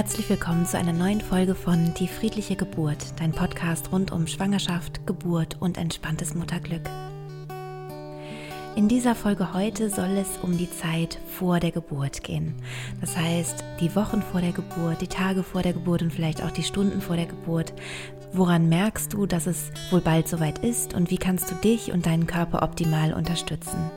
Herzlich willkommen zu einer neuen Folge von Die friedliche Geburt, dein Podcast rund um Schwangerschaft, Geburt und entspanntes Mutterglück. In dieser Folge heute soll es um die Zeit vor der Geburt gehen. Das heißt, die Wochen vor der Geburt, die Tage vor der Geburt und vielleicht auch die Stunden vor der Geburt. Woran merkst du, dass es wohl bald soweit ist und wie kannst du dich und deinen Körper optimal unterstützen?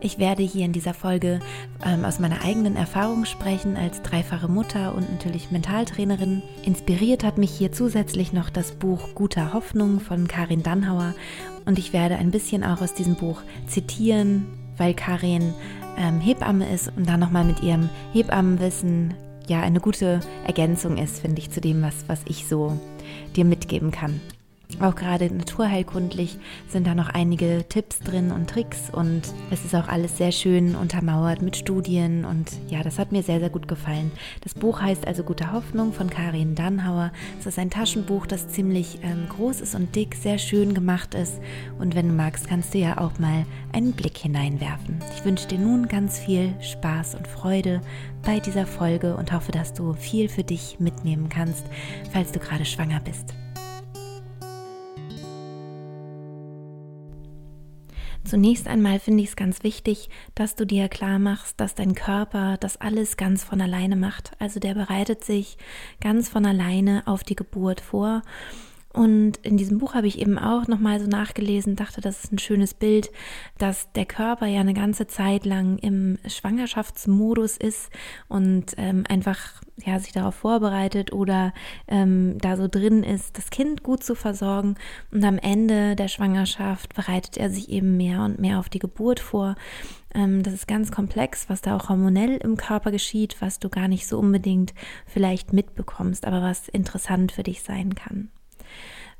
Ich werde hier in dieser Folge ähm, aus meiner eigenen Erfahrung sprechen als dreifache Mutter und natürlich Mentaltrainerin. Inspiriert hat mich hier zusätzlich noch das Buch Guter Hoffnung von Karin Dannhauer und ich werde ein bisschen auch aus diesem Buch zitieren, weil Karin ähm, Hebamme ist und da nochmal mit ihrem Hebammenwissen ja eine gute Ergänzung ist, finde ich, zu dem, was, was ich so dir mitgeben kann. Auch gerade naturheilkundlich sind da noch einige Tipps drin und Tricks und es ist auch alles sehr schön untermauert mit Studien und ja, das hat mir sehr, sehr gut gefallen. Das Buch heißt also Gute Hoffnung von Karin Dannhauer. Es ist ein Taschenbuch, das ziemlich ähm, groß ist und dick, sehr schön gemacht ist und wenn du magst, kannst du ja auch mal einen Blick hineinwerfen. Ich wünsche dir nun ganz viel Spaß und Freude bei dieser Folge und hoffe, dass du viel für dich mitnehmen kannst, falls du gerade schwanger bist. Zunächst einmal finde ich es ganz wichtig, dass du dir klar machst, dass dein Körper das alles ganz von alleine macht. Also der bereitet sich ganz von alleine auf die Geburt vor. Und in diesem Buch habe ich eben auch nochmal so nachgelesen, dachte, das ist ein schönes Bild, dass der Körper ja eine ganze Zeit lang im Schwangerschaftsmodus ist und ähm, einfach ja, sich darauf vorbereitet oder ähm, da so drin ist, das Kind gut zu versorgen. Und am Ende der Schwangerschaft bereitet er sich eben mehr und mehr auf die Geburt vor. Ähm, das ist ganz komplex, was da auch hormonell im Körper geschieht, was du gar nicht so unbedingt vielleicht mitbekommst, aber was interessant für dich sein kann.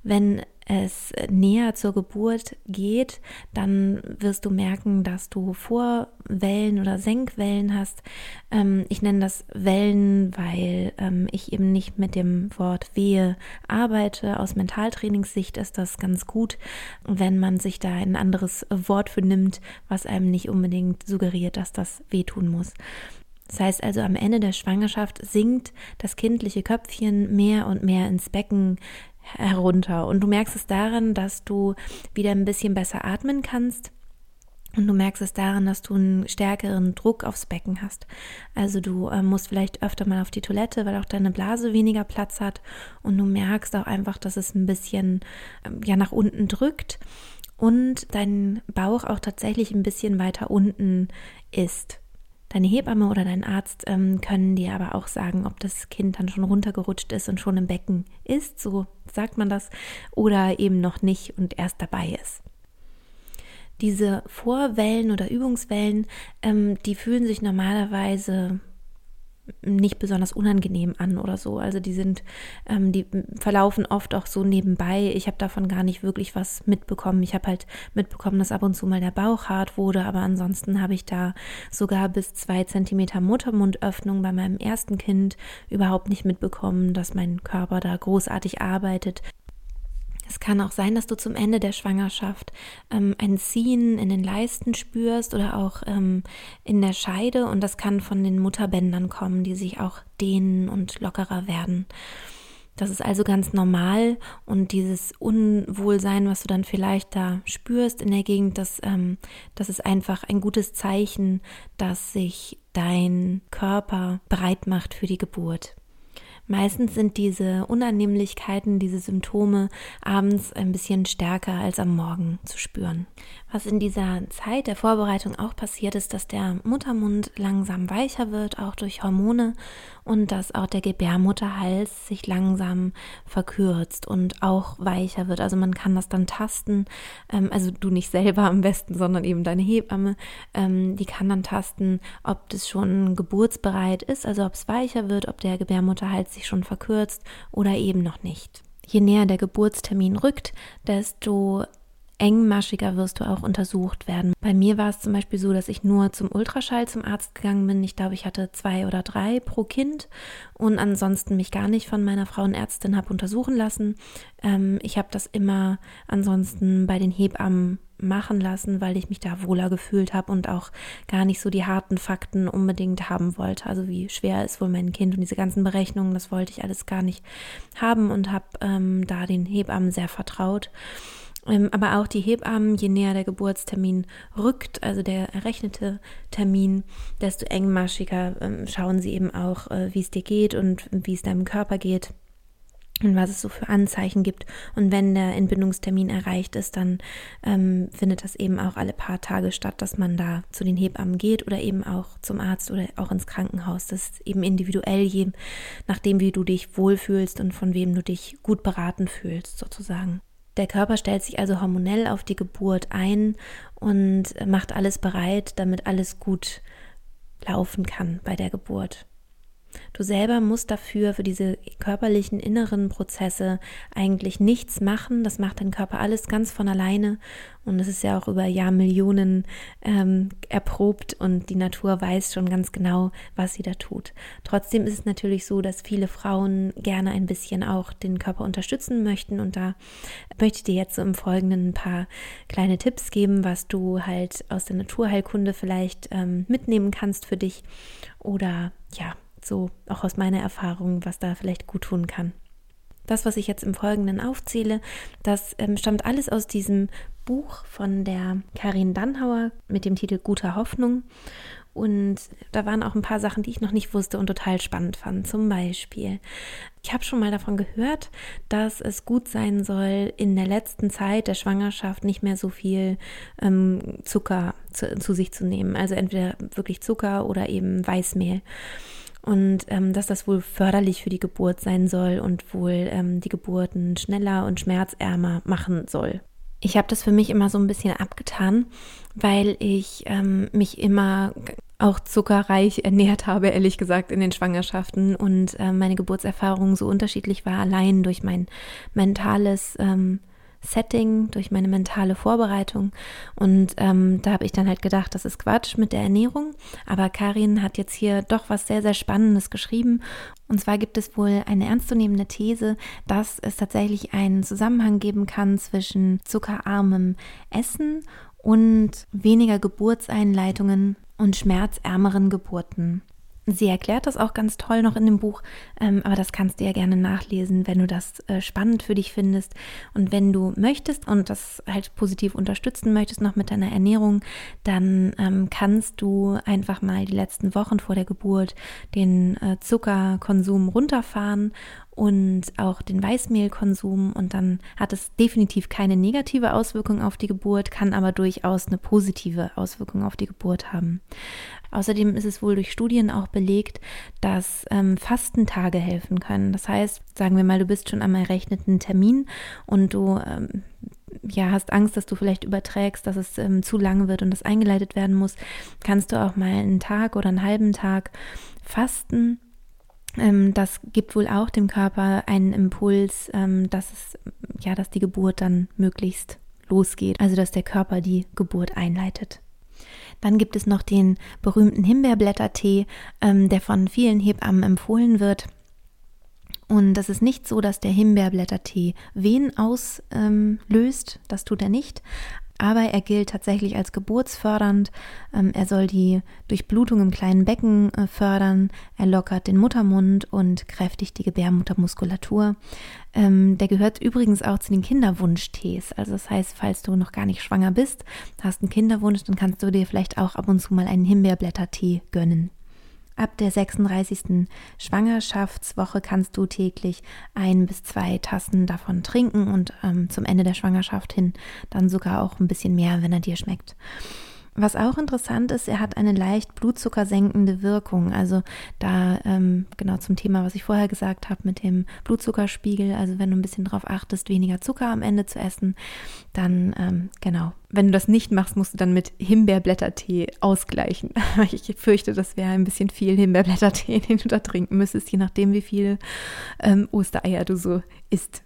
Wenn es näher zur Geburt geht, dann wirst du merken, dass du Vorwellen oder Senkwellen hast. Ähm, ich nenne das Wellen, weil ähm, ich eben nicht mit dem Wort Wehe arbeite. Aus Mentaltrainingssicht ist das ganz gut, wenn man sich da ein anderes Wort für nimmt, was einem nicht unbedingt suggeriert, dass das wehtun muss. Das heißt also, am Ende der Schwangerschaft sinkt das kindliche Köpfchen mehr und mehr ins Becken herunter. Und du merkst es daran, dass du wieder ein bisschen besser atmen kannst. Und du merkst es daran, dass du einen stärkeren Druck aufs Becken hast. Also du äh, musst vielleicht öfter mal auf die Toilette, weil auch deine Blase weniger Platz hat. Und du merkst auch einfach, dass es ein bisschen äh, ja nach unten drückt und dein Bauch auch tatsächlich ein bisschen weiter unten ist. Deine Hebamme oder dein Arzt ähm, können dir aber auch sagen, ob das Kind dann schon runtergerutscht ist und schon im Becken ist, so sagt man das, oder eben noch nicht und erst dabei ist. Diese Vorwellen oder Übungswellen, ähm, die fühlen sich normalerweise nicht besonders unangenehm an oder so. Also die sind, ähm, die verlaufen oft auch so nebenbei. Ich habe davon gar nicht wirklich was mitbekommen. Ich habe halt mitbekommen, dass ab und zu mal der Bauch hart wurde, aber ansonsten habe ich da sogar bis zwei Zentimeter Muttermundöffnung bei meinem ersten Kind überhaupt nicht mitbekommen, dass mein Körper da großartig arbeitet. Es kann auch sein, dass du zum Ende der Schwangerschaft ähm, ein Ziehen in den Leisten spürst oder auch ähm, in der Scheide und das kann von den Mutterbändern kommen, die sich auch dehnen und lockerer werden. Das ist also ganz normal und dieses Unwohlsein, was du dann vielleicht da spürst in der Gegend, das, ähm, das ist einfach ein gutes Zeichen, dass sich dein Körper bereit macht für die Geburt. Meistens sind diese Unannehmlichkeiten, diese Symptome abends ein bisschen stärker als am Morgen zu spüren. Was in dieser Zeit der Vorbereitung auch passiert ist, dass der Muttermund langsam weicher wird, auch durch Hormone und dass auch der Gebärmutterhals sich langsam verkürzt und auch weicher wird. Also man kann das dann tasten, ähm, also du nicht selber am besten, sondern eben deine Hebamme, ähm, die kann dann tasten, ob das schon geburtsbereit ist, also ob es weicher wird, ob der Gebärmutterhals sich schon verkürzt oder eben noch nicht. Je näher der Geburtstermin rückt, desto engmaschiger wirst du auch untersucht werden. Bei mir war es zum Beispiel so, dass ich nur zum Ultraschall zum Arzt gegangen bin. Ich glaube, ich hatte zwei oder drei pro Kind und ansonsten mich gar nicht von meiner Frauenärztin habe untersuchen lassen. Ähm, ich habe das immer ansonsten bei den Hebammen machen lassen, weil ich mich da wohler gefühlt habe und auch gar nicht so die harten Fakten unbedingt haben wollte. Also wie schwer ist wohl mein Kind und diese ganzen Berechnungen, das wollte ich alles gar nicht haben und habe ähm, da den Hebammen sehr vertraut. Ähm, aber auch die Hebammen, je näher der Geburtstermin rückt, also der errechnete Termin, desto engmaschiger ähm, schauen sie eben auch, äh, wie es dir geht und wie es deinem Körper geht und was es so für Anzeichen gibt. Und wenn der Entbindungstermin erreicht ist, dann ähm, findet das eben auch alle paar Tage statt, dass man da zu den Hebammen geht oder eben auch zum Arzt oder auch ins Krankenhaus. Das ist eben individuell, je nachdem, wie du dich wohlfühlst und von wem du dich gut beraten fühlst, sozusagen. Der Körper stellt sich also hormonell auf die Geburt ein und macht alles bereit, damit alles gut laufen kann bei der Geburt. Du selber musst dafür, für diese körperlichen inneren Prozesse eigentlich nichts machen. Das macht dein Körper alles ganz von alleine. Und es ist ja auch über Jahrmillionen ähm, erprobt und die Natur weiß schon ganz genau, was sie da tut. Trotzdem ist es natürlich so, dass viele Frauen gerne ein bisschen auch den Körper unterstützen möchten. Und da möchte ich dir jetzt so im Folgenden ein paar kleine Tipps geben, was du halt aus der Naturheilkunde vielleicht ähm, mitnehmen kannst für dich oder ja, so auch aus meiner Erfahrung, was da vielleicht gut tun kann. Das, was ich jetzt im Folgenden aufzähle, das ähm, stammt alles aus diesem Buch von der Karin Dannhauer mit dem Titel Guter Hoffnung. Und da waren auch ein paar Sachen, die ich noch nicht wusste und total spannend fand. Zum Beispiel, ich habe schon mal davon gehört, dass es gut sein soll, in der letzten Zeit der Schwangerschaft nicht mehr so viel ähm, Zucker zu, zu sich zu nehmen. Also entweder wirklich Zucker oder eben Weißmehl und ähm, dass das wohl förderlich für die Geburt sein soll und wohl ähm, die Geburten schneller und schmerzärmer machen soll. Ich habe das für mich immer so ein bisschen abgetan, weil ich ähm, mich immer auch zuckerreich ernährt habe, ehrlich gesagt, in den Schwangerschaften und äh, meine Geburtserfahrung so unterschiedlich war, allein durch mein mentales ähm, Setting, durch meine mentale Vorbereitung. Und ähm, da habe ich dann halt gedacht, das ist Quatsch mit der Ernährung. Aber Karin hat jetzt hier doch was sehr, sehr Spannendes geschrieben. Und zwar gibt es wohl eine ernstzunehmende These, dass es tatsächlich einen Zusammenhang geben kann zwischen zuckerarmem Essen und weniger Geburtseinleitungen und schmerzärmeren Geburten. Sie erklärt das auch ganz toll noch in dem Buch, ähm, aber das kannst du ja gerne nachlesen, wenn du das äh, spannend für dich findest. Und wenn du möchtest und das halt positiv unterstützen möchtest noch mit deiner Ernährung, dann ähm, kannst du einfach mal die letzten Wochen vor der Geburt den äh, Zuckerkonsum runterfahren und auch den Weißmehlkonsum und dann hat es definitiv keine negative Auswirkung auf die Geburt, kann aber durchaus eine positive Auswirkung auf die Geburt haben. Außerdem ist es wohl durch Studien auch belegt, dass ähm, Fastentage helfen können. Das heißt, sagen wir mal, du bist schon am errechneten Termin und du ähm, ja, hast Angst, dass du vielleicht überträgst, dass es ähm, zu lang wird und das eingeleitet werden muss, kannst du auch mal einen Tag oder einen halben Tag fasten ähm, das gibt wohl auch dem Körper einen Impuls, ähm, dass es, ja, dass die Geburt dann möglichst losgeht, also dass der Körper die Geburt einleitet. Dann gibt es noch den berühmten Himbeerblättertee, ähm, der von vielen Hebammen empfohlen wird. Und das ist nicht so, dass der Himbeerblättertee Wehen auslöst, ähm, das tut er nicht, aber er gilt tatsächlich als geburtsfördernd. Ähm, er soll die Durchblutung im kleinen Becken äh, fördern. Er lockert den Muttermund und kräftigt die Gebärmuttermuskulatur. Ähm, der gehört übrigens auch zu den Kinderwunschtees. Also das heißt, falls du noch gar nicht schwanger bist, hast einen Kinderwunsch, dann kannst du dir vielleicht auch ab und zu mal einen Himbeerblättertee gönnen. Ab der 36. Schwangerschaftswoche kannst du täglich ein bis zwei Tassen davon trinken und ähm, zum Ende der Schwangerschaft hin dann sogar auch ein bisschen mehr, wenn er dir schmeckt. Was auch interessant ist, er hat eine leicht blutzuckersenkende Wirkung. Also da ähm, genau zum Thema, was ich vorher gesagt habe mit dem Blutzuckerspiegel. Also wenn du ein bisschen darauf achtest, weniger Zucker am Ende zu essen, dann ähm, genau. Wenn du das nicht machst, musst du dann mit Himbeerblättertee ausgleichen. ich fürchte, das wäre ein bisschen viel Himbeerblättertee, den du da trinken müsstest, je nachdem, wie viele ähm, Ostereier du so isst.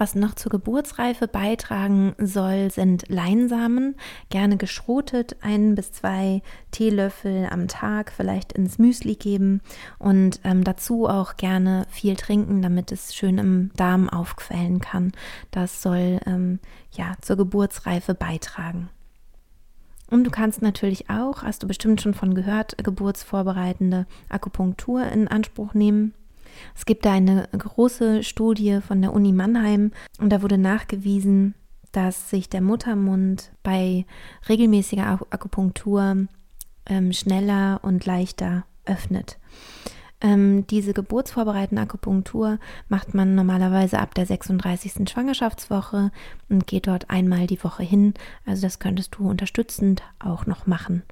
Was noch zur Geburtsreife beitragen soll, sind Leinsamen, gerne geschrotet, ein bis zwei Teelöffel am Tag vielleicht ins Müsli geben und ähm, dazu auch gerne viel trinken, damit es schön im Darm aufquellen kann. Das soll ähm, ja zur Geburtsreife beitragen. Und du kannst natürlich auch, hast du bestimmt schon von gehört, geburtsvorbereitende Akupunktur in Anspruch nehmen. Es gibt da eine große Studie von der Uni Mannheim und da wurde nachgewiesen, dass sich der Muttermund bei regelmäßiger Akupunktur ähm, schneller und leichter öffnet. Ähm, diese geburtsvorbereitende Akupunktur macht man normalerweise ab der 36. Schwangerschaftswoche und geht dort einmal die Woche hin. Also das könntest du unterstützend auch noch machen.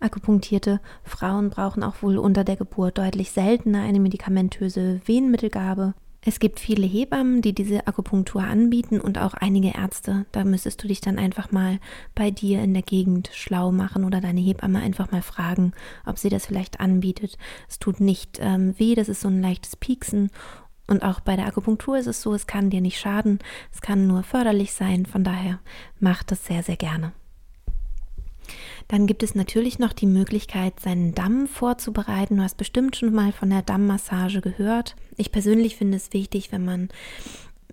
Akupunktierte Frauen brauchen auch wohl unter der Geburt deutlich seltener eine medikamentöse Venenmittelgabe. Es gibt viele Hebammen, die diese Akupunktur anbieten und auch einige Ärzte. Da müsstest du dich dann einfach mal bei dir in der Gegend schlau machen oder deine Hebamme einfach mal fragen, ob sie das vielleicht anbietet. Es tut nicht ähm, weh, das ist so ein leichtes Pieksen. Und auch bei der Akupunktur ist es so, es kann dir nicht schaden, es kann nur förderlich sein. Von daher mach das sehr, sehr gerne. Dann gibt es natürlich noch die Möglichkeit, seinen Damm vorzubereiten. Du hast bestimmt schon mal von der Dammmassage gehört. Ich persönlich finde es wichtig, wenn man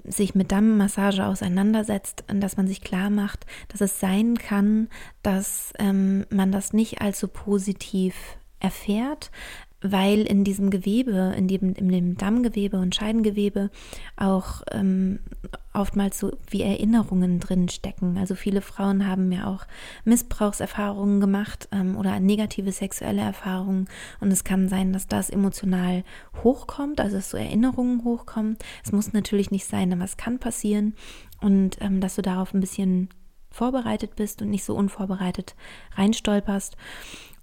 sich mit Dammmassage auseinandersetzt, dass man sich klar macht, dass es sein kann, dass ähm, man das nicht allzu positiv erfährt, weil in diesem Gewebe, in dem, in dem Dammgewebe und Scheidengewebe auch ähm, oftmals so wie Erinnerungen drin stecken. Also viele Frauen haben ja auch Missbrauchserfahrungen gemacht ähm, oder negative sexuelle Erfahrungen und es kann sein, dass das emotional hochkommt, also dass so Erinnerungen hochkommen. Es muss natürlich nicht sein, aber es kann passieren und ähm, dass du darauf ein bisschen vorbereitet bist und nicht so unvorbereitet reinstolperst.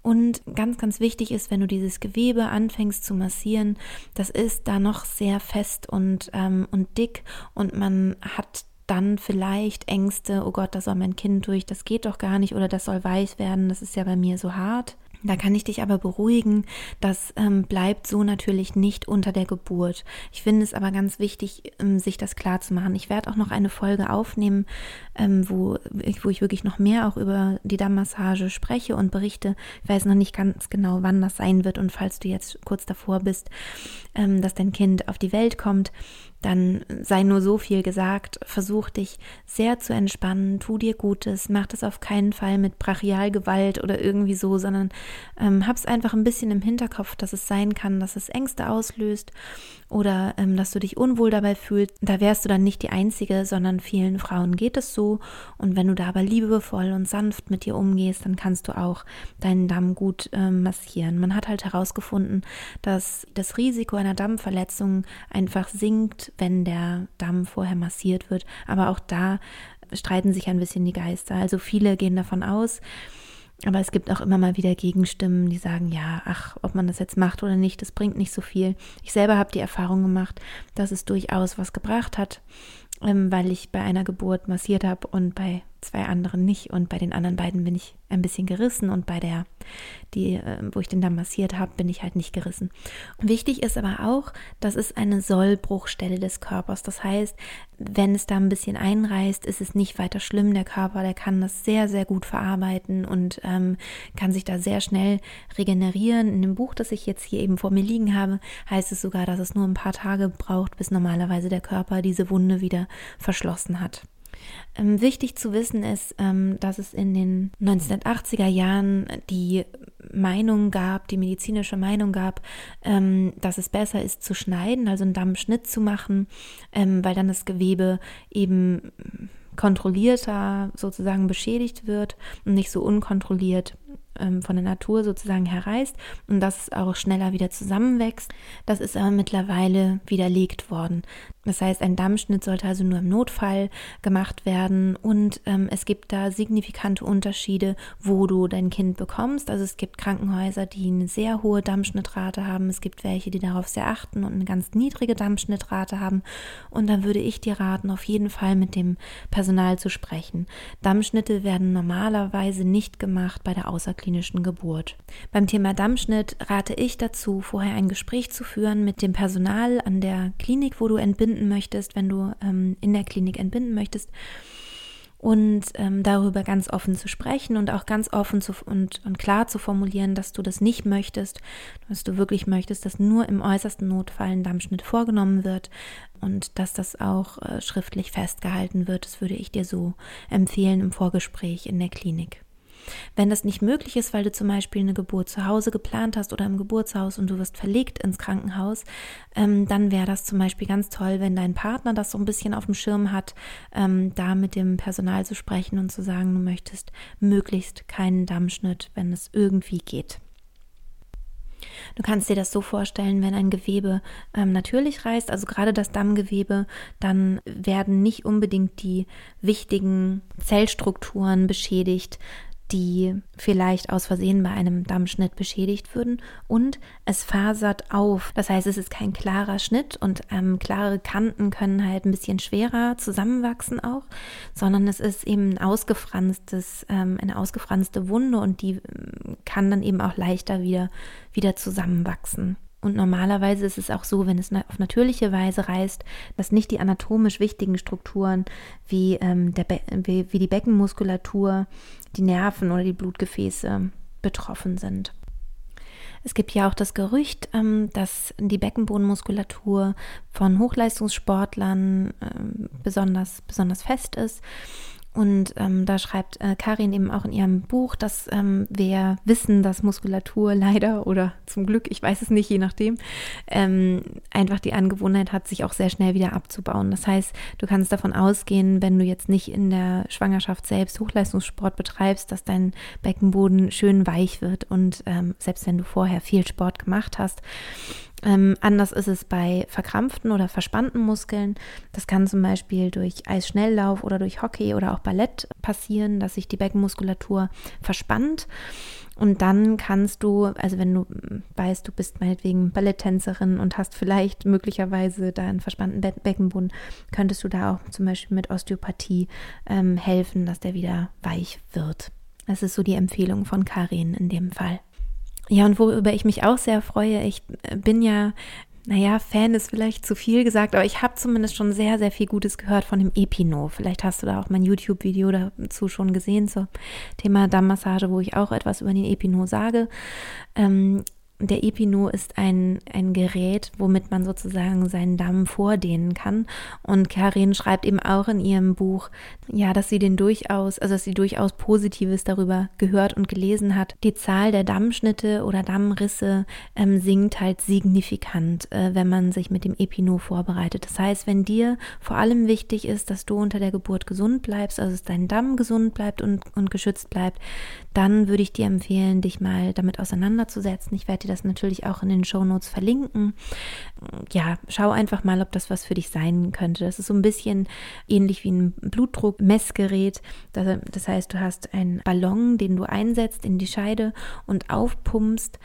Und ganz, ganz wichtig ist, wenn du dieses Gewebe anfängst zu massieren, das ist da noch sehr fest und, ähm, und dick und man hat dann vielleicht Ängste, oh Gott, da soll mein Kind durch, das geht doch gar nicht oder das soll weich werden, das ist ja bei mir so hart. Da kann ich dich aber beruhigen, das ähm, bleibt so natürlich nicht unter der Geburt. Ich finde es aber ganz wichtig, ähm, sich das klar zu machen. Ich werde auch noch eine Folge aufnehmen, ähm, wo, ich, wo ich wirklich noch mehr auch über die Dammmassage spreche und berichte. Ich weiß noch nicht ganz genau, wann das sein wird und falls du jetzt kurz davor bist, ähm, dass dein Kind auf die Welt kommt, dann sei nur so viel gesagt, versuch dich sehr zu entspannen, tu dir Gutes, mach das auf keinen Fall mit Brachialgewalt oder irgendwie so, sondern ähm, hab's einfach ein bisschen im Hinterkopf, dass es sein kann, dass es Ängste auslöst oder ähm, dass du dich unwohl dabei fühlst. Da wärst du dann nicht die Einzige, sondern vielen Frauen geht es so. Und wenn du da aber liebevoll und sanft mit dir umgehst, dann kannst du auch deinen Damm gut ähm, massieren. Man hat halt herausgefunden, dass das Risiko einer Dammverletzung einfach sinkt, wenn der Damm vorher massiert wird. Aber auch da streiten sich ein bisschen die Geister. Also viele gehen davon aus, aber es gibt auch immer mal wieder Gegenstimmen, die sagen, ja, ach, ob man das jetzt macht oder nicht, das bringt nicht so viel. Ich selber habe die Erfahrung gemacht, dass es durchaus was gebracht hat, ähm, weil ich bei einer Geburt massiert habe und bei zwei anderen nicht. Und bei den anderen beiden bin ich ein bisschen gerissen und bei der, die, äh, wo ich den dann massiert habe, bin ich halt nicht gerissen. Wichtig ist aber auch, das ist eine Sollbruchstelle des Körpers. Das heißt, wenn es da ein bisschen einreißt, ist es nicht weiter schlimm. Der Körper, der kann das sehr, sehr gut verarbeiten und ähm, kann sich da sehr schnell regenerieren. In dem Buch, das ich jetzt hier eben vor mir liegen habe, heißt es sogar, dass es nur ein paar Tage braucht, bis normalerweise der Körper diese Wunde wieder verschlossen hat. Ähm, wichtig zu wissen ist, ähm, dass es in den 1980er Jahren die Meinung gab, die medizinische Meinung gab, ähm, dass es besser ist zu schneiden, also einen Dammschnitt zu machen, ähm, weil dann das Gewebe eben kontrollierter sozusagen beschädigt wird und nicht so unkontrolliert ähm, von der Natur sozusagen herreißt und dass es auch schneller wieder zusammenwächst. Das ist aber mittlerweile widerlegt worden. Das heißt, ein Dammschnitt sollte also nur im Notfall gemacht werden und ähm, es gibt da signifikante Unterschiede, wo du dein Kind bekommst. Also es gibt Krankenhäuser, die eine sehr hohe Dammschnittrate haben, es gibt welche, die darauf sehr achten und eine ganz niedrige Dammschnittrate haben. Und dann würde ich dir raten, auf jeden Fall mit dem Personal zu sprechen. Dammschnitte werden normalerweise nicht gemacht bei der Außerklinik klinischen Geburt. Beim Thema Dammschnitt rate ich dazu, vorher ein Gespräch zu führen mit dem Personal an der Klinik, wo du entbinden möchtest, wenn du ähm, in der Klinik entbinden möchtest und ähm, darüber ganz offen zu sprechen und auch ganz offen zu, und, und klar zu formulieren, dass du das nicht möchtest, dass du wirklich möchtest, dass nur im äußersten Notfall ein Dammschnitt vorgenommen wird und dass das auch äh, schriftlich festgehalten wird. Das würde ich dir so empfehlen im Vorgespräch in der Klinik. Wenn das nicht möglich ist, weil du zum Beispiel eine Geburt zu Hause geplant hast oder im Geburtshaus und du wirst verlegt ins Krankenhaus, ähm, dann wäre das zum Beispiel ganz toll, wenn dein Partner das so ein bisschen auf dem Schirm hat, ähm, da mit dem Personal zu sprechen und zu sagen, du möchtest möglichst keinen Dammschnitt, wenn es irgendwie geht. Du kannst dir das so vorstellen, wenn ein Gewebe ähm, natürlich reißt, also gerade das Dammgewebe, dann werden nicht unbedingt die wichtigen Zellstrukturen beschädigt, die vielleicht aus Versehen bei einem Dammschnitt beschädigt würden und es fasert auf. Das heißt, es ist kein klarer Schnitt und ähm, klare Kanten können halt ein bisschen schwerer zusammenwachsen auch, sondern es ist eben ein ausgefranstes, ähm, eine ausgefranste Wunde und die ähm, kann dann eben auch leichter wieder, wieder zusammenwachsen. Und normalerweise ist es auch so, wenn es auf natürliche Weise reißt, dass nicht die anatomisch wichtigen Strukturen wie, ähm, der wie, wie die Beckenmuskulatur, die Nerven oder die Blutgefäße betroffen sind. Es gibt ja auch das Gerücht, ähm, dass die Beckenbodenmuskulatur von Hochleistungssportlern ähm, besonders, besonders fest ist und ähm, da schreibt äh, Karin eben auch in ihrem Buch, dass ähm, wir wissen, dass Muskulatur leider oder zum Glück, ich weiß es nicht, je nachdem, ähm, einfach die Angewohnheit hat, sich auch sehr schnell wieder abzubauen. Das heißt, du kannst davon ausgehen, wenn du jetzt nicht in der Schwangerschaft selbst Hochleistungssport betreibst, dass dein Beckenboden schön weich wird und ähm, selbst wenn du vorher viel Sport gemacht hast, ähm, anders ist es bei verkrampften oder verspannten Muskeln. Das kann zum Beispiel durch Eisschnelllauf oder durch Hockey oder auch Ballett passieren, dass sich die Beckenmuskulatur verspannt. Und dann kannst du, also wenn du weißt, du bist meinetwegen Balletttänzerin und hast vielleicht möglicherweise da einen verspannten Be Beckenboden, könntest du da auch zum Beispiel mit Osteopathie ähm, helfen, dass der wieder weich wird. Das ist so die Empfehlung von Karin in dem Fall. Ja, und worüber ich mich auch sehr freue, ich äh, bin ja, naja, Fan ist vielleicht zu viel gesagt, aber ich habe zumindest schon sehr, sehr viel Gutes gehört von dem Epino. Vielleicht hast du da auch mein YouTube-Video dazu schon gesehen zum Thema Dammmassage, wo ich auch etwas über den Epino sage. Ähm, der Epino ist ein, ein Gerät, womit man sozusagen seinen Damm vordehnen kann. Und Karin schreibt eben auch in ihrem Buch, ja, dass sie den durchaus, also dass sie durchaus Positives darüber gehört und gelesen hat. Die Zahl der Dammschnitte oder Dammrisse ähm, sinkt halt signifikant, äh, wenn man sich mit dem Epino vorbereitet. Das heißt, wenn dir vor allem wichtig ist, dass du unter der Geburt gesund bleibst, also dass dein Damm gesund bleibt und, und geschützt bleibt, dann würde ich dir empfehlen, dich mal damit auseinanderzusetzen. Ich werde dir das natürlich auch in den Show Notes verlinken. Ja, schau einfach mal, ob das was für dich sein könnte. Das ist so ein bisschen ähnlich wie ein Blutdruckmessgerät. Das heißt, du hast einen Ballon, den du einsetzt in die Scheide und aufpumpst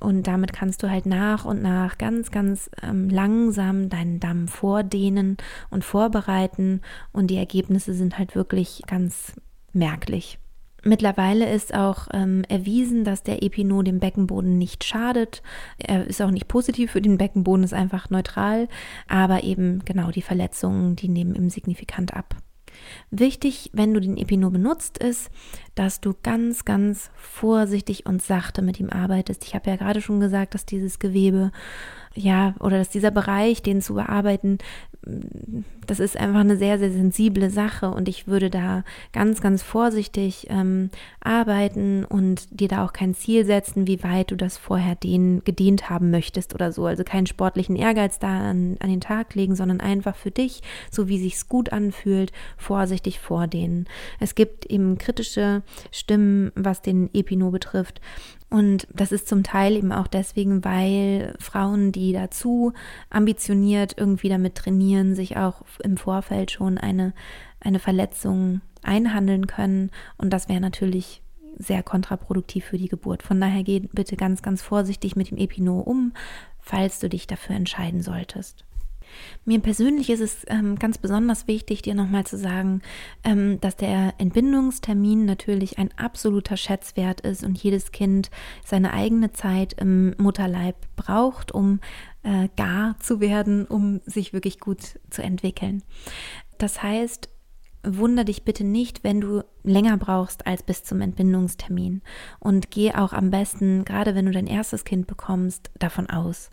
und damit kannst du halt nach und nach ganz, ganz ähm, langsam deinen Damm vordehnen und vorbereiten und die Ergebnisse sind halt wirklich ganz merklich. Mittlerweile ist auch ähm, erwiesen, dass der Epino dem Beckenboden nicht schadet. Er ist auch nicht positiv für den Beckenboden, ist einfach neutral. Aber eben genau die Verletzungen, die nehmen ihm signifikant ab. Wichtig, wenn du den Epino benutzt, ist, dass du ganz, ganz vorsichtig und sachte mit ihm arbeitest. Ich habe ja gerade schon gesagt, dass dieses Gewebe ja, oder dass dieser Bereich, den zu bearbeiten, das ist einfach eine sehr, sehr sensible Sache und ich würde da ganz, ganz vorsichtig ähm, arbeiten und dir da auch kein Ziel setzen, wie weit du das vorher den, gedehnt haben möchtest oder so. Also keinen sportlichen Ehrgeiz da an, an den Tag legen, sondern einfach für dich, so wie sich's gut anfühlt, vorsichtig vordehnen. Es gibt eben kritische Stimmen, was den Epino betrifft und das ist zum Teil eben auch deswegen, weil Frauen, die dazu ambitioniert irgendwie damit trainieren, sich auch im Vorfeld schon eine, eine Verletzung einhandeln können. Und das wäre natürlich sehr kontraproduktiv für die Geburt. Von daher geh bitte ganz, ganz vorsichtig mit dem Epino um, falls du dich dafür entscheiden solltest. Mir persönlich ist es ähm, ganz besonders wichtig, dir nochmal zu sagen, ähm, dass der Entbindungstermin natürlich ein absoluter Schätzwert ist und jedes Kind seine eigene Zeit im Mutterleib braucht, um äh, gar zu werden, um sich wirklich gut zu entwickeln. Das heißt, wunder dich bitte nicht, wenn du länger brauchst als bis zum Entbindungstermin. Und geh auch am besten, gerade wenn du dein erstes Kind bekommst, davon aus.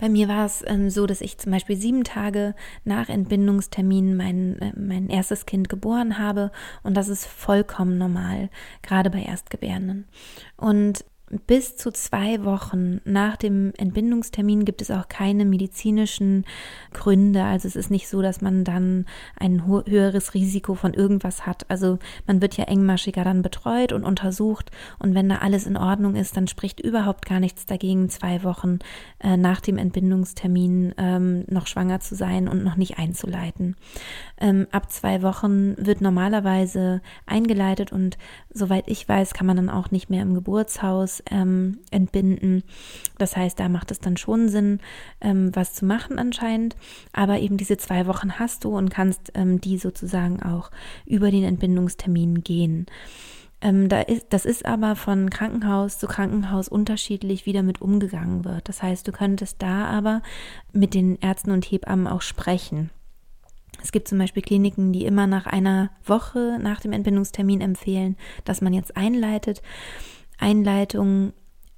Bei mir war es ähm, so, dass ich zum Beispiel sieben Tage nach Entbindungstermin mein, äh, mein erstes Kind geboren habe und das ist vollkommen normal, gerade bei Erstgebärenden. Und bis zu zwei Wochen nach dem Entbindungstermin gibt es auch keine medizinischen Gründe. Also es ist nicht so, dass man dann ein höheres Risiko von irgendwas hat. Also man wird ja engmaschiger dann betreut und untersucht. Und wenn da alles in Ordnung ist, dann spricht überhaupt gar nichts dagegen, zwei Wochen äh, nach dem Entbindungstermin ähm, noch schwanger zu sein und noch nicht einzuleiten. Ähm, ab zwei Wochen wird normalerweise eingeleitet und soweit ich weiß, kann man dann auch nicht mehr im Geburtshaus ähm, entbinden. Das heißt, da macht es dann schon Sinn, ähm, was zu machen anscheinend. Aber eben diese zwei Wochen hast du und kannst ähm, die sozusagen auch über den Entbindungstermin gehen. Ähm, da ist, das ist aber von Krankenhaus zu Krankenhaus unterschiedlich, wie damit umgegangen wird. Das heißt, du könntest da aber mit den Ärzten und Hebammen auch sprechen. Es gibt zum Beispiel Kliniken, die immer nach einer Woche nach dem Entbindungstermin empfehlen, dass man jetzt einleitet. Einleitung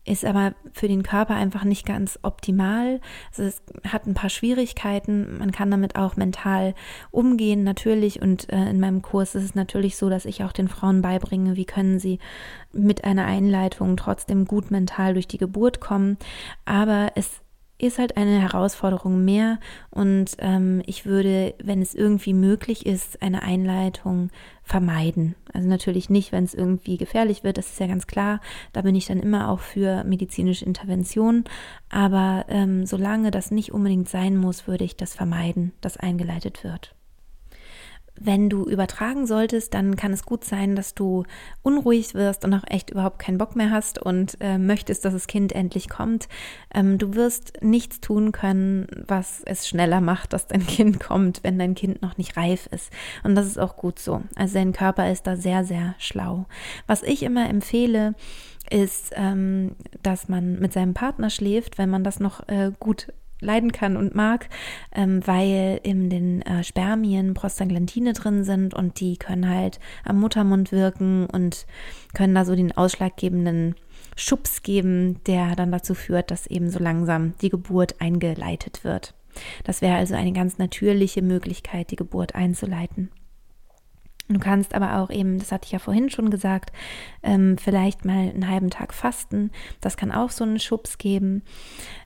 ist aber für den Körper einfach nicht ganz optimal. Also es hat ein paar Schwierigkeiten. Man kann damit auch mental umgehen, natürlich. Und äh, in meinem Kurs ist es natürlich so, dass ich auch den Frauen beibringe, wie können sie mit einer Einleitung trotzdem gut mental durch die Geburt kommen. Aber es ist halt eine Herausforderung mehr und ähm, ich würde, wenn es irgendwie möglich ist, eine Einleitung vermeiden. Also natürlich nicht, wenn es irgendwie gefährlich wird, das ist ja ganz klar. Da bin ich dann immer auch für medizinische Intervention. Aber ähm, solange das nicht unbedingt sein muss, würde ich das vermeiden, dass eingeleitet wird. Wenn du übertragen solltest, dann kann es gut sein, dass du unruhig wirst und auch echt überhaupt keinen Bock mehr hast und äh, möchtest, dass das Kind endlich kommt. Ähm, du wirst nichts tun können, was es schneller macht, dass dein Kind kommt, wenn dein Kind noch nicht reif ist. Und das ist auch gut so. Also dein Körper ist da sehr, sehr schlau. Was ich immer empfehle, ist, ähm, dass man mit seinem Partner schläft, wenn man das noch äh, gut leiden kann und mag, ähm, weil in den äh, Spermien Prostaglandine drin sind und die können halt am Muttermund wirken und können da so den ausschlaggebenden Schubs geben, der dann dazu führt, dass eben so langsam die Geburt eingeleitet wird. Das wäre also eine ganz natürliche Möglichkeit, die Geburt einzuleiten. Du kannst aber auch eben, das hatte ich ja vorhin schon gesagt, ähm, vielleicht mal einen halben Tag fasten. Das kann auch so einen Schubs geben.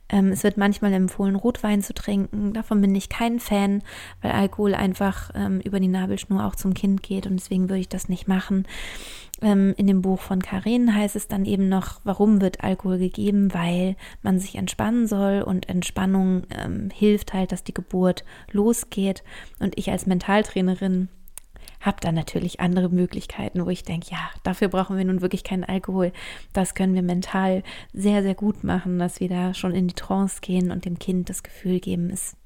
Ähm, es wird manchmal empfohlen, Rotwein zu trinken. Davon bin ich kein Fan, weil Alkohol einfach ähm, über die Nabelschnur auch zum Kind geht und deswegen würde ich das nicht machen. Ähm, in dem Buch von Karen heißt es dann eben noch, warum wird Alkohol gegeben? Weil man sich entspannen soll und Entspannung ähm, hilft halt, dass die Geburt losgeht. Und ich als Mentaltrainerin habe dann natürlich andere Möglichkeiten, wo ich denke, ja, dafür brauchen wir nun wirklich keinen Alkohol. Das können wir mental sehr, sehr gut machen, dass wir da schon in die Trance gehen und dem Kind das Gefühl geben, es,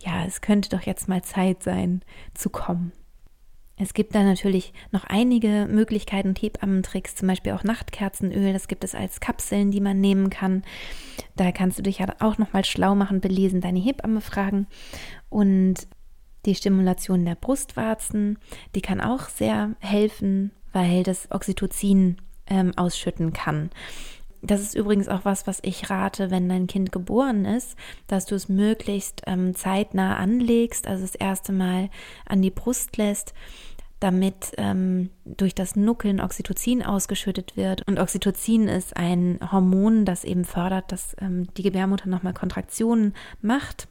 ja, es könnte doch jetzt mal Zeit sein zu kommen. Es gibt da natürlich noch einige Möglichkeiten und Hebammentricks, zum Beispiel auch Nachtkerzenöl. Das gibt es als Kapseln, die man nehmen kann. Da kannst du dich ja auch nochmal schlau machen, belesen, deine Hebamme fragen. Und die Stimulation der Brustwarzen, die kann auch sehr helfen, weil das Oxytocin ähm, ausschütten kann. Das ist übrigens auch was, was ich rate, wenn dein Kind geboren ist, dass du es möglichst ähm, zeitnah anlegst, also das erste Mal an die Brust lässt, damit ähm, durch das Nuckeln Oxytocin ausgeschüttet wird. Und Oxytocin ist ein Hormon, das eben fördert, dass ähm, die Gebärmutter nochmal Kontraktionen macht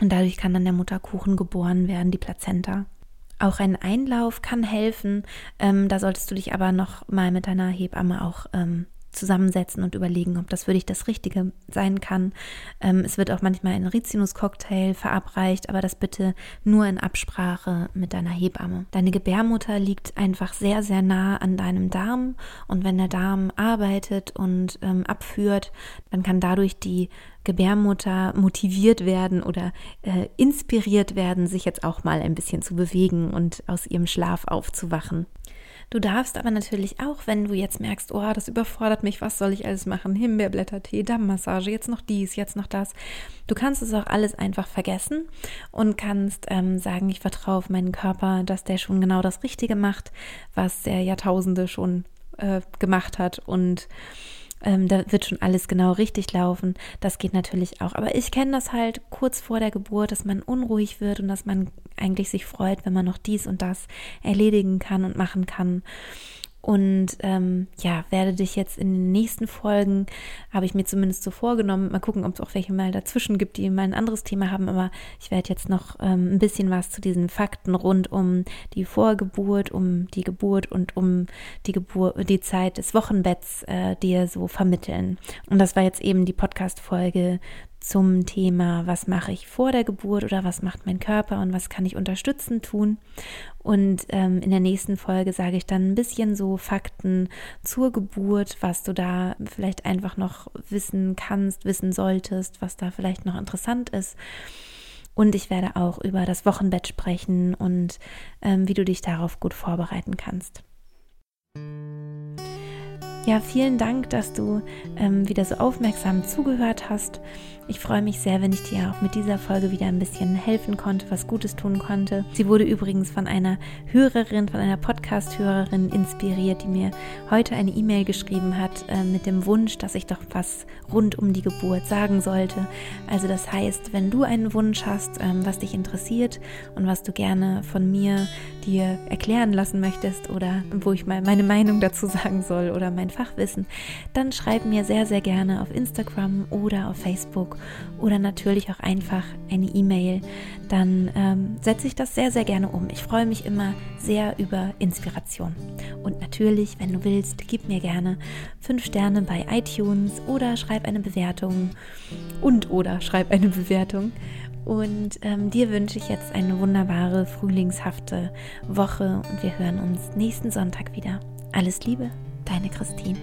und dadurch kann dann der Mutterkuchen geboren werden, die Plazenta. Auch ein Einlauf kann helfen. Ähm, da solltest du dich aber noch mal mit deiner Hebamme auch ähm, zusammensetzen und überlegen, ob das für dich das Richtige sein kann. Ähm, es wird auch manchmal ein Rizinus-Cocktail verabreicht, aber das bitte nur in Absprache mit deiner Hebamme. Deine Gebärmutter liegt einfach sehr, sehr nah an deinem Darm und wenn der Darm arbeitet und ähm, abführt, dann kann dadurch die Gebärmutter motiviert werden oder äh, inspiriert werden, sich jetzt auch mal ein bisschen zu bewegen und aus ihrem Schlaf aufzuwachen. Du darfst aber natürlich auch, wenn du jetzt merkst, oh, das überfordert mich, was soll ich alles machen? Himbeerblättertee, Dammmassage, jetzt noch dies, jetzt noch das. Du kannst es auch alles einfach vergessen und kannst ähm, sagen, ich vertraue auf meinen Körper, dass der schon genau das Richtige macht, was der Jahrtausende schon äh, gemacht hat und ähm, da wird schon alles genau richtig laufen. Das geht natürlich auch. Aber ich kenne das halt kurz vor der Geburt, dass man unruhig wird und dass man eigentlich sich freut, wenn man noch dies und das erledigen kann und machen kann. Und ähm, ja, werde dich jetzt in den nächsten Folgen, habe ich mir zumindest so vorgenommen, mal gucken, ob es auch welche mal dazwischen gibt, die mal ein anderes Thema haben, aber ich werde jetzt noch ähm, ein bisschen was zu diesen Fakten rund um die Vorgeburt, um die Geburt und um die Geburt, die Zeit des Wochenbetts äh, dir so vermitteln. Und das war jetzt eben die Podcast-Folge zum Thema, was mache ich vor der Geburt oder was macht mein Körper und was kann ich unterstützend tun. Und ähm, in der nächsten Folge sage ich dann ein bisschen so Fakten zur Geburt, was du da vielleicht einfach noch wissen kannst, wissen solltest, was da vielleicht noch interessant ist. Und ich werde auch über das Wochenbett sprechen und ähm, wie du dich darauf gut vorbereiten kannst. Ja, vielen Dank, dass du ähm, wieder so aufmerksam zugehört hast. Ich freue mich sehr, wenn ich dir auch mit dieser Folge wieder ein bisschen helfen konnte, was Gutes tun konnte. Sie wurde übrigens von einer Hörerin, von einer Podcast-Hörerin inspiriert, die mir heute eine E-Mail geschrieben hat äh, mit dem Wunsch, dass ich doch was rund um die Geburt sagen sollte. Also das heißt, wenn du einen Wunsch hast, ähm, was dich interessiert und was du gerne von mir dir erklären lassen möchtest oder wo ich mal meine Meinung dazu sagen soll oder mein Fachwissen, dann schreib mir sehr, sehr gerne auf Instagram oder auf Facebook oder natürlich auch einfach eine E-Mail, dann ähm, setze ich das sehr, sehr gerne um. Ich freue mich immer sehr über Inspiration. Und natürlich, wenn du willst, gib mir gerne fünf Sterne bei iTunes oder schreib eine Bewertung und oder schreib eine Bewertung. Und ähm, dir wünsche ich jetzt eine wunderbare, frühlingshafte Woche und wir hören uns nächsten Sonntag wieder. Alles Liebe, deine Christine.